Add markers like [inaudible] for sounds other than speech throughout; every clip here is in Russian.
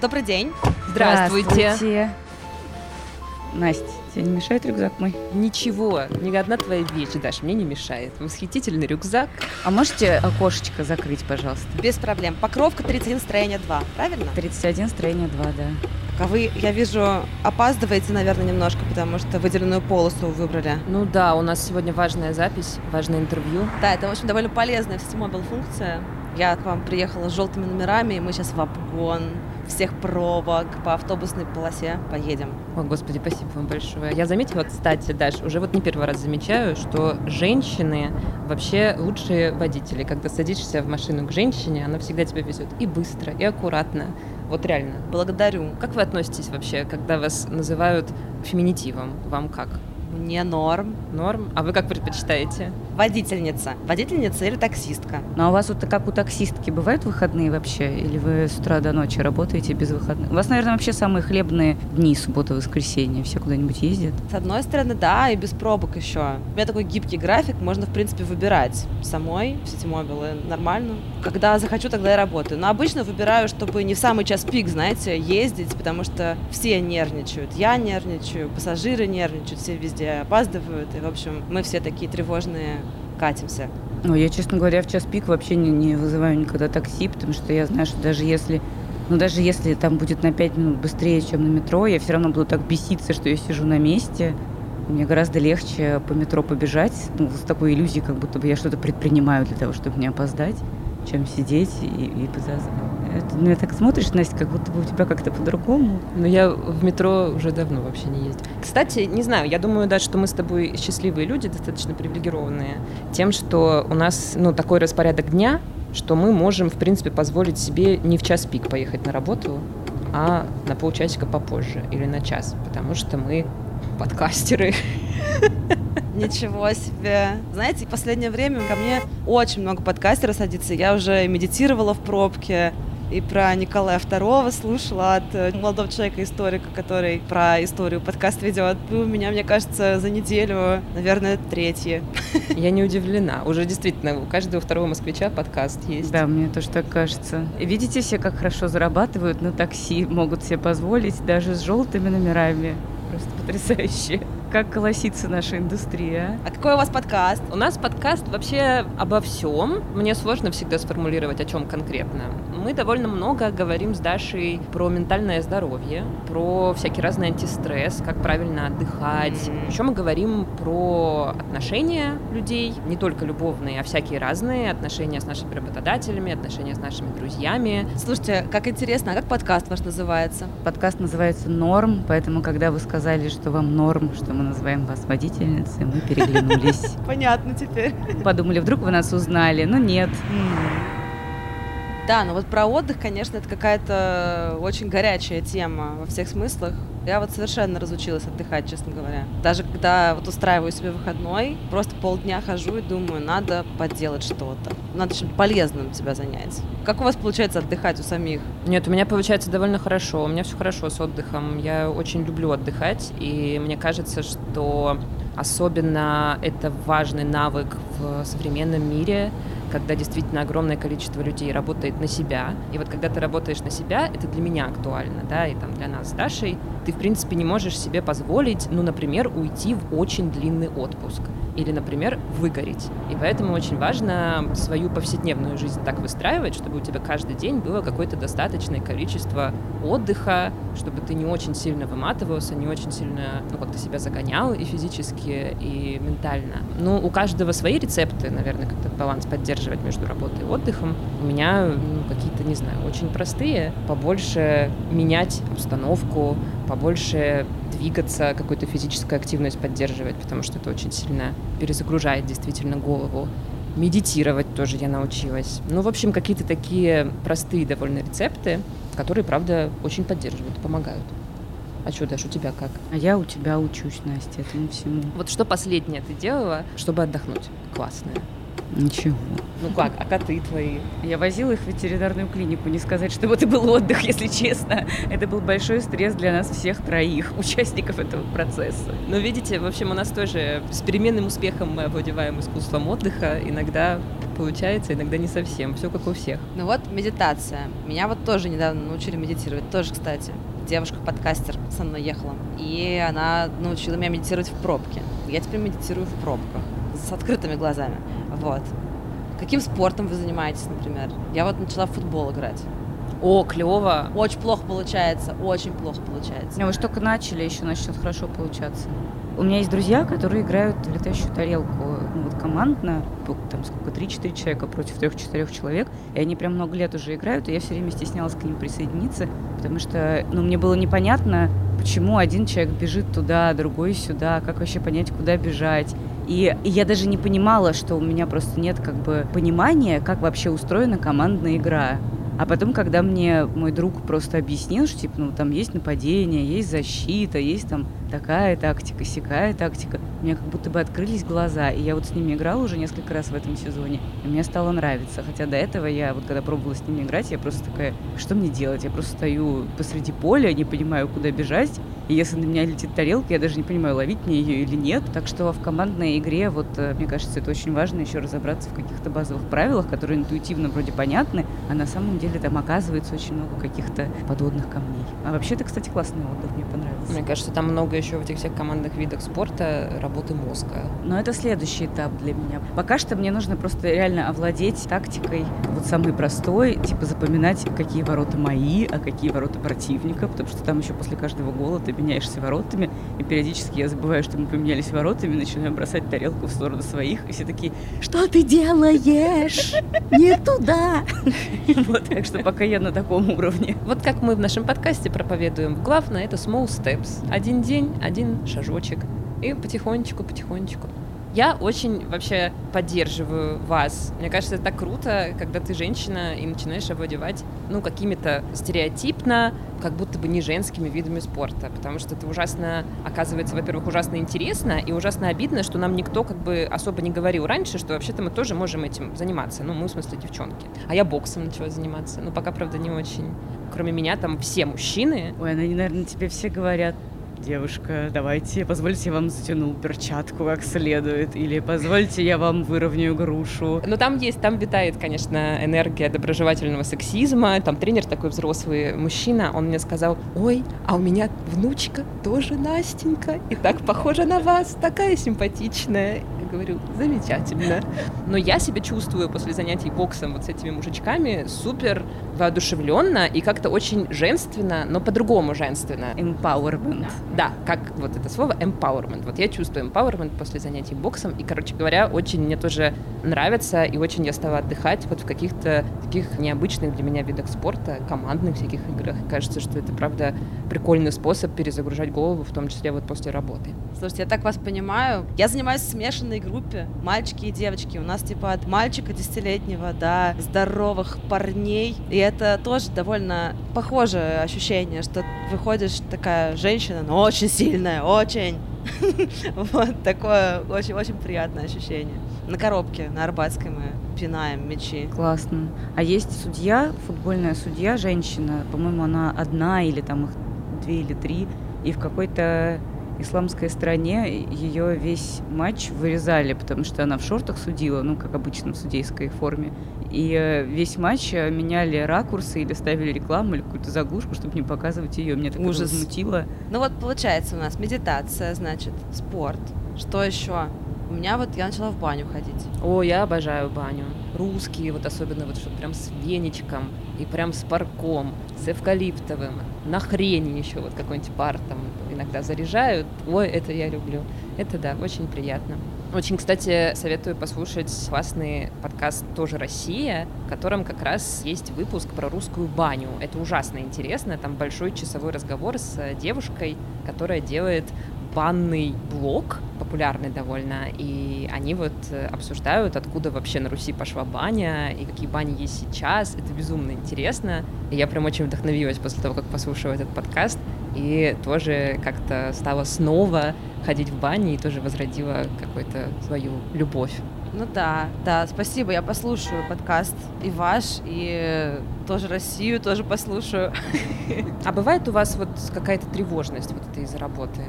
Добрый день. Здравствуйте. Здравствуйте. Настя, тебе не мешает рюкзак мой? Ничего, ни одна твоя вещь, Даш, мне не мешает. Восхитительный рюкзак. А можете окошечко закрыть, пожалуйста? Без проблем. Покровка 31, строение 2, правильно? 31, строение 2, да. А вы, я вижу, опаздываете, наверное, немножко, потому что выделенную полосу выбрали. Ну да, у нас сегодня важная запись, важное интервью. Да, это, в общем, довольно полезная в Ситимобил функция. Я к вам приехала с желтыми номерами, и мы сейчас в обгон всех пробок по автобусной полосе поедем. О, господи, спасибо вам большое. Я заметила, кстати, Даш, уже вот не первый раз замечаю, что женщины вообще лучшие водители. Когда садишься в машину к женщине, она всегда тебя везет и быстро, и аккуратно. Вот реально. Благодарю. Как вы относитесь вообще, когда вас называют феминитивом? Вам как? Мне норм. Норм? А вы как предпочитаете? Водительница. Водительница или таксистка. Ну а у вас вот как у таксистки бывают выходные вообще? Или вы с утра до ночи работаете без выходных? У вас, наверное, вообще самые хлебные дни, суббота, воскресенье. Все куда-нибудь ездят? С одной стороны, да, и без пробок еще. У меня такой гибкий график, можно, в принципе, выбирать самой в сетимобилы. Нормально. Когда захочу, тогда и работаю. Но обычно выбираю, чтобы не в самый час пик, знаете, ездить, потому что все нервничают. Я нервничаю, пассажиры нервничают, все везде опаздывают. И, в общем, мы все такие тревожные катимся. Ну, я, честно говоря, в час пик вообще не, не вызываю никогда такси, потому что я знаю, что даже если ну, даже если там будет на 5 минут быстрее, чем на метро, я все равно буду так беситься, что я сижу на месте. Мне гораздо легче по метро побежать, ну, с такой иллюзией, как будто бы я что-то предпринимаю для того, чтобы не опоздать, чем сидеть и, и это, ну, так смотришь, Настя, как будто бы у тебя как-то по-другому. Но я в метро уже давно вообще не ездила. Кстати, не знаю, я думаю, да, что мы с тобой счастливые люди, достаточно привилегированные, тем, что у нас ну, такой распорядок дня, что мы можем, в принципе, позволить себе не в час пик поехать на работу, а на полчасика попозже или на час, потому что мы подкастеры. Ничего себе. Знаете, в последнее время ко мне очень много подкастеров садится. Я уже медитировала в пробке, и про Николая II слушала от э, молодого человека, историка, который про историю подкаст ведет. Вы у меня, мне кажется, за неделю, наверное, третье. Я не удивлена. Уже действительно у каждого второго москвича подкаст есть. Да, мне тоже так кажется. И видите все, как хорошо зарабатывают на такси, могут себе позволить даже с желтыми номерами. Просто потрясающе как колосится наша индустрия. А какой у вас подкаст? У нас подкаст вообще обо всем. Мне сложно всегда сформулировать, о чем конкретно. Мы довольно много говорим с Дашей про ментальное здоровье, про всякий разный антистресс, как правильно отдыхать. Mm-hmm. Еще мы говорим про отношения людей, не только любовные, а всякие разные. Отношения с нашими работодателями, отношения с нашими друзьями. Слушайте, как интересно, а как подкаст ваш называется? Подкаст называется «Норм», поэтому, когда вы сказали, что вам норм, что мы называем вас водительницей, мы переглянулись. [laughs] Понятно теперь. Подумали, вдруг вы нас узнали, но нет. Да, но вот про отдых, конечно, это какая-то очень горячая тема во всех смыслах. Я вот совершенно разучилась отдыхать, честно говоря. Даже когда вот устраиваю себе выходной, просто полдня хожу и думаю, надо поделать что-то. Надо чем-то полезным себя занять. Как у вас получается отдыхать у самих? Нет, у меня получается довольно хорошо. У меня все хорошо с отдыхом. Я очень люблю отдыхать, и мне кажется, что особенно это важный навык в современном мире, когда действительно огромное количество людей работает на себя. И вот когда ты работаешь на себя, это для меня актуально, да, и там для нас с Дашей, ты, в принципе, не можешь себе позволить, ну, например, уйти в очень длинный отпуск или, например, выгореть. И поэтому очень важно свою повседневную жизнь так выстраивать, чтобы у тебя каждый день было какое-то достаточное количество отдыха, чтобы ты не очень сильно выматывался, не очень сильно, ну, как-то себя загонял и физически, и ментально. Ну, у каждого свои рецепты, наверное, как этот баланс поддерживать между работой и отдыхом. У меня ну, какие-то, не знаю, очень простые. Побольше менять обстановку, побольше двигаться, какую-то физическую активность поддерживать, потому что это очень сильно перезагружает действительно голову. Медитировать тоже я научилась. Ну, в общем, какие-то такие простые довольно рецепты, которые, правда, очень поддерживают, помогают. А что, Даш, у тебя как? А я у тебя учусь, Настя, этому всему. Вот что последнее ты делала, чтобы отдохнуть? Классное. Ничего. Ну как, а коты твои? Я возила их в ветеринарную клинику. Не сказать, что это был отдых, [laughs] если честно. Это был большой стресс для нас всех троих [laughs] участников этого процесса. Ну, видите, в общем, у нас тоже с переменным успехом мы овладеваем искусством отдыха. Иногда получается, иногда не совсем. Все как у всех. Ну вот медитация. Меня вот тоже недавно научили медитировать. Тоже, кстати. Девушка-подкастер со мной ехала. И она научила меня медитировать в пробке. Я теперь медитирую в пробках. С открытыми глазами. Вот. Каким спортом вы занимаетесь, например? Я вот начала в футбол играть. О, клево. Очень плохо получается, очень плохо получается. Ну, вы же только начали, еще начнет хорошо получаться. У меня есть друзья, которые играют в летающую тарелку, ну, вот командно, там сколько, 3-4 человека против 3-4 человек, и они прям много лет уже играют, и я все время стеснялась к ним присоединиться, потому что, ну, мне было непонятно, почему один человек бежит туда, другой сюда, как вообще понять, куда бежать. И, я даже не понимала, что у меня просто нет как бы понимания, как вообще устроена командная игра. А потом, когда мне мой друг просто объяснил, что типа, ну там есть нападение, есть защита, есть там такая тактика, сякая тактика, у меня как будто бы открылись глаза. И я вот с ними играла уже несколько раз в этом сезоне, и мне стало нравиться. Хотя до этого я, вот когда пробовала с ними играть, я просто такая, что мне делать? Я просто стою посреди поля, не понимаю, куда бежать, и если на меня летит тарелка, я даже не понимаю, ловить мне ее или нет. Так что в командной игре, вот, э, мне кажется, это очень важно еще разобраться в каких-то базовых правилах, которые интуитивно вроде понятны, а на самом деле там оказывается очень много каких-то подводных камней. А вообще это, кстати, классный отдых, мне понравился. Мне кажется, там много еще в этих всех командных видах спорта работы мозга. Но это следующий этап для меня. Пока что мне нужно просто реально овладеть тактикой, вот самый простой, типа запоминать, какие ворота мои, а какие ворота противника, потому что там еще после каждого гола ты меняешься воротами, и периодически я забываю, что мы поменялись воротами, начинаю бросать тарелку в сторону своих, и все такие, что ты делаешь? Не туда! [laughs] Вот, так что пока я на таком уровне. Вот как мы в нашем подкасте проповедуем, главное это small steps. Один день, один шажочек. И потихонечку, потихонечку. Я очень вообще поддерживаю вас. Мне кажется, это так круто, когда ты женщина и начинаешь овладевать, ну, какими-то стереотипно, как будто бы не женскими видами спорта, потому что это ужасно, оказывается, во-первых, ужасно интересно и ужасно обидно, что нам никто как бы особо не говорил раньше, что вообще-то мы тоже можем этим заниматься, ну, мы, в смысле, девчонки. А я боксом начала заниматься, ну, пока, правда, не очень. Кроме меня там все мужчины. Ой, они, наверное, тебе все говорят, девушка, давайте, позвольте я вам затяну перчатку как следует, или позвольте я вам выровняю грушу. Ну, там есть, там витает, конечно, энергия доброжелательного сексизма. Там тренер такой взрослый мужчина, он мне сказал, ой, а у меня внучка тоже Настенька, и так похожа на вас, такая симпатичная говорю, замечательно. Но я себя чувствую после занятий боксом вот с этими мужичками супер воодушевленно и как-то очень женственно, но по-другому женственно. Empowerment. Да, как вот это слово empowerment. Вот я чувствую empowerment после занятий боксом, и, короче говоря, очень мне тоже нравится, и очень я стала отдыхать вот в каких-то таких необычных для меня видах спорта, командных всяких играх. Кажется, что это, правда, прикольный способ перезагружать голову, в том числе вот после работы. Слушайте, я так вас понимаю. Я занимаюсь в смешанной группе, мальчики и девочки. У нас типа от мальчика десятилетнего до здоровых парней. И это тоже довольно похожее ощущение, что выходишь такая женщина, но очень сильная, очень. [laughs] Вот такое очень-очень приятное ощущение. На коробке, на Арбатской мы пинаем мячи. Классно. А есть судья, футбольная судья, женщина, по-моему, она одна или там их две или три, и в какой-то исламской стране ее весь матч вырезали, потому что она в шортах судила, ну, как обычно в судейской форме. И э, весь матч э, меняли ракурсы или ставили рекламу или какую-то заглушку, чтобы не показывать ее. Меня так Ужас. это возмутило. Ну вот получается у нас медитация, значит, спорт. Что еще? У меня вот я начала в баню ходить. О, я обожаю баню. Русские, вот особенно вот что прям с веничком и прям с парком, с эвкалиптовым. На хрени еще вот какой-нибудь пар там иногда заряжают. Ой, это я люблю. Это да, очень приятно. Очень, кстати, советую послушать классный подкаст «Тоже Россия», в котором как раз есть выпуск про русскую баню. Это ужасно интересно. Там большой часовой разговор с девушкой, которая делает банный блог, популярный довольно, и они вот обсуждают, откуда вообще на Руси пошла баня, и какие бани есть сейчас. Это безумно интересно. И я прям очень вдохновилась после того, как послушала этот подкаст, и тоже как-то стала снова ходить в бане и тоже возродила какую-то свою любовь Ну да, да, спасибо, я послушаю подкаст и ваш, и тоже Россию тоже послушаю. А бывает у вас вот какая-то тревожность вот это из-за работы?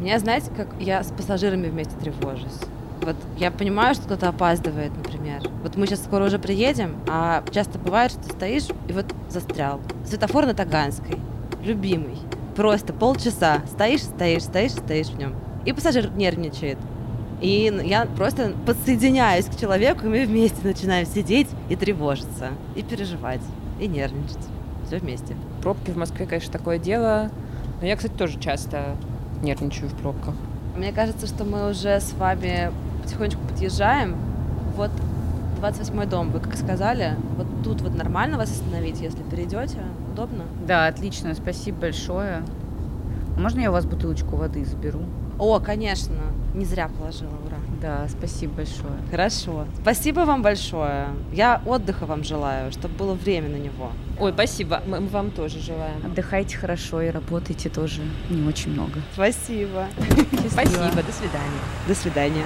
Меня, знаете, как я с пассажирами вместе тревожусь. Вот я понимаю, что кто-то опаздывает, например. Вот мы сейчас скоро уже приедем, а часто бывает, что стоишь и вот застрял. Светофор на Таганской, любимый. Просто полчаса стоишь, стоишь, стоишь, стоишь в нем. И пассажир нервничает. И я просто подсоединяюсь к человеку, и мы вместе начинаем сидеть и тревожиться, и переживать, и нервничать. Все вместе. Пробки в Москве, конечно, такое дело. Но я, кстати, тоже часто нервничаю в пробках. Мне кажется, что мы уже с вами потихонечку подъезжаем. Вот 28 дом, вы как сказали, вот тут вот нормально вас остановить, если перейдете? Удобно? Да, отлично, спасибо большое. Можно я у вас бутылочку воды заберу? О, конечно, не зря положила, ура. Да, спасибо большое. Хорошо. Спасибо вам большое. Я отдыха вам желаю, чтобы было время на него. Ой, спасибо. Мы вам тоже желаем. Отдыхайте хорошо и работайте тоже не очень много. Спасибо. Спасибо. До свидания. До свидания.